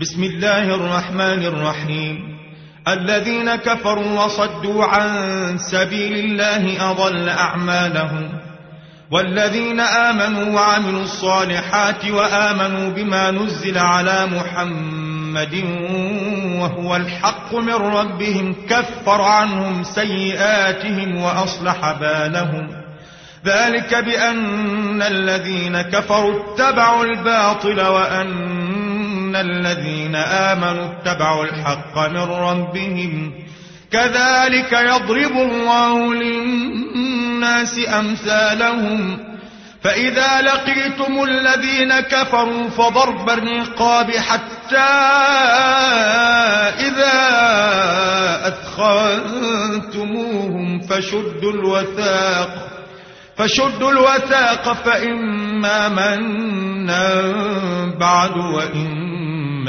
بسم الله الرحمن الرحيم. الذين كفروا وصدوا عن سبيل الله أضل أعمالهم. والذين آمنوا وعملوا الصالحات وآمنوا بما نزل على محمد وهو الحق من ربهم كفر عنهم سيئاتهم وأصلح بالهم. ذلك بأن الذين كفروا اتبعوا الباطل وأن إن الذين آمنوا اتبعوا الحق من ربهم كذلك يضرب الله للناس أمثالهم فإذا لقيتم الذين كفروا فضرب الرقاب حتى إذا أثخنتموهم فشدوا الوثاق فشدوا الوثاق فإما منا بعد وإما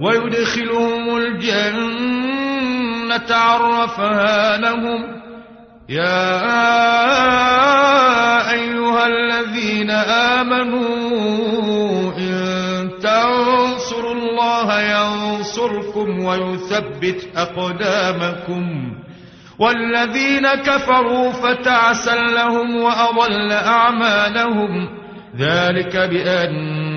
ويدخلهم الجنة عرفها لهم. يا أيها الذين آمنوا إن تنصروا الله ينصركم ويثبت أقدامكم. والذين كفروا فتعسل لهم وأضل أعمالهم. ذلك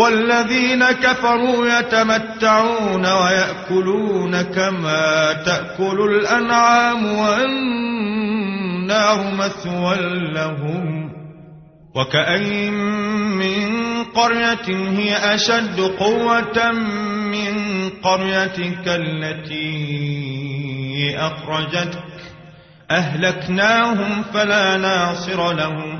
والذين كفروا يتمتعون ويأكلون كما تأكل الأنعام والنار مثوى لهم وكأين من قرية هي أشد قوة من قريتك التي أخرجتك أهلكناهم فلا ناصر لهم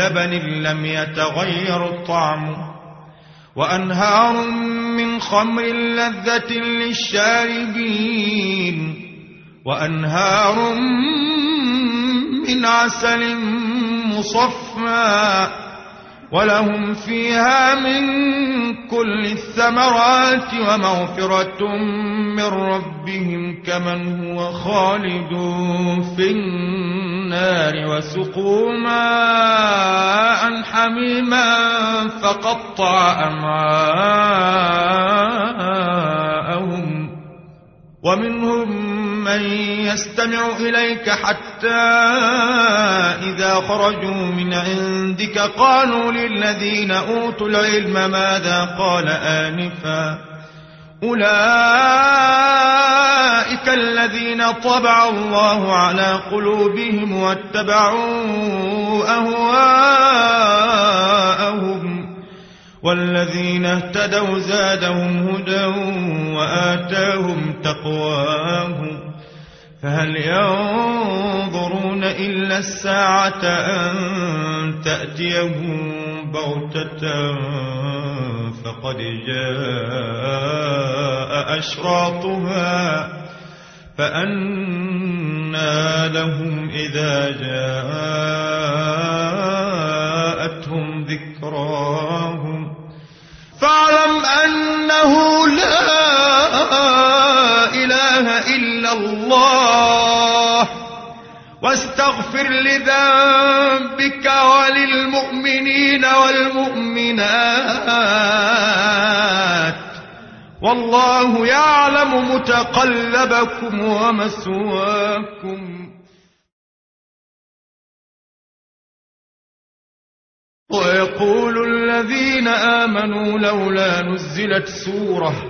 لبن لم يتغير طعمه وأنهار من خمر لذة للشاربين وأنهار من عسل مصفى ولهم فيها من كل الثمرات ومغفرة من ربهم كمن هو خالد في النار وسقوا ماء حميما فقطع أمعاءهم ومنهم من يستمع إليك حتى إذا خرجوا من عندك قالوا للذين أوتوا العلم ماذا قال آنفا أولئك الذين طبع الله على قلوبهم واتبعوا أهواءهم والذين اهتدوا زادهم هدى وآتاهم تقواهم فهل ينظرون إلا الساعة أن تأتيهم بغتة فقد جاء أشراطها فأنا لهم إذا جاءتهم ذكراهم. فاعلم أنه لا إله إلا الله. واستغفر لذنبك وللمؤمنين والمؤمنات. والله يعلم متقلبكم ومثواكم ويقول الذين آمنوا لولا نزلت سورة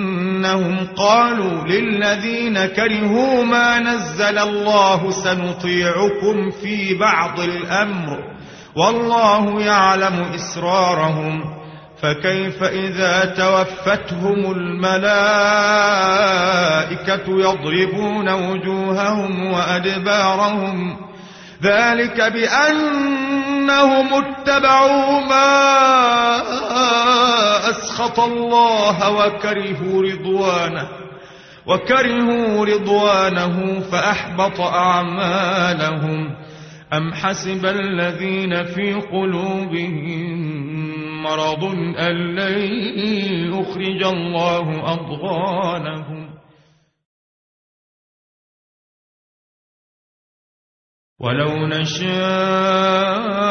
بأنهم قالوا للذين كرهوا ما نزل الله سنطيعكم في بعض الأمر والله يعلم إسرارهم فكيف إذا توفتهم الملائكة يضربون وجوههم وأدبارهم ذلك بأنهم اتبعوا ما أسخط الله وكرهوا رضوانه وكرهوا رضوانه فأحبط أعمالهم. أم حسب الذين في قلوبهم مرض أن لن يخرج الله أضغانهم؟ ولو نشاء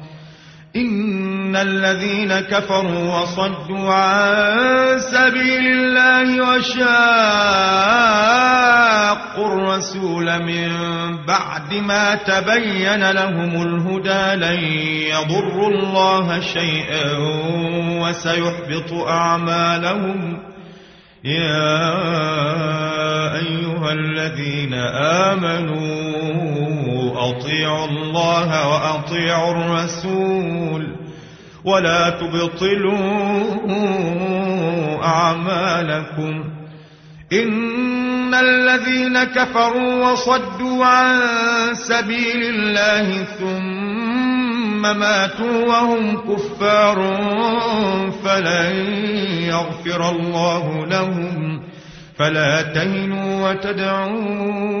إن الذين كفروا وصدوا عن سبيل الله وشاقوا الرسول من بعد ما تبين لهم الهدى لن يضروا الله شيئا وسيحبط أعمالهم. يا أيها الذين آمنوا أطيعوا الله وأطيعوا الرسول ولا تبطلوا أعمالكم. إن الذين كفروا وصدوا عن سبيل الله ثم ماتوا وهم كفار فلن يغفر الله لهم. فلا تهنوا وتدعوا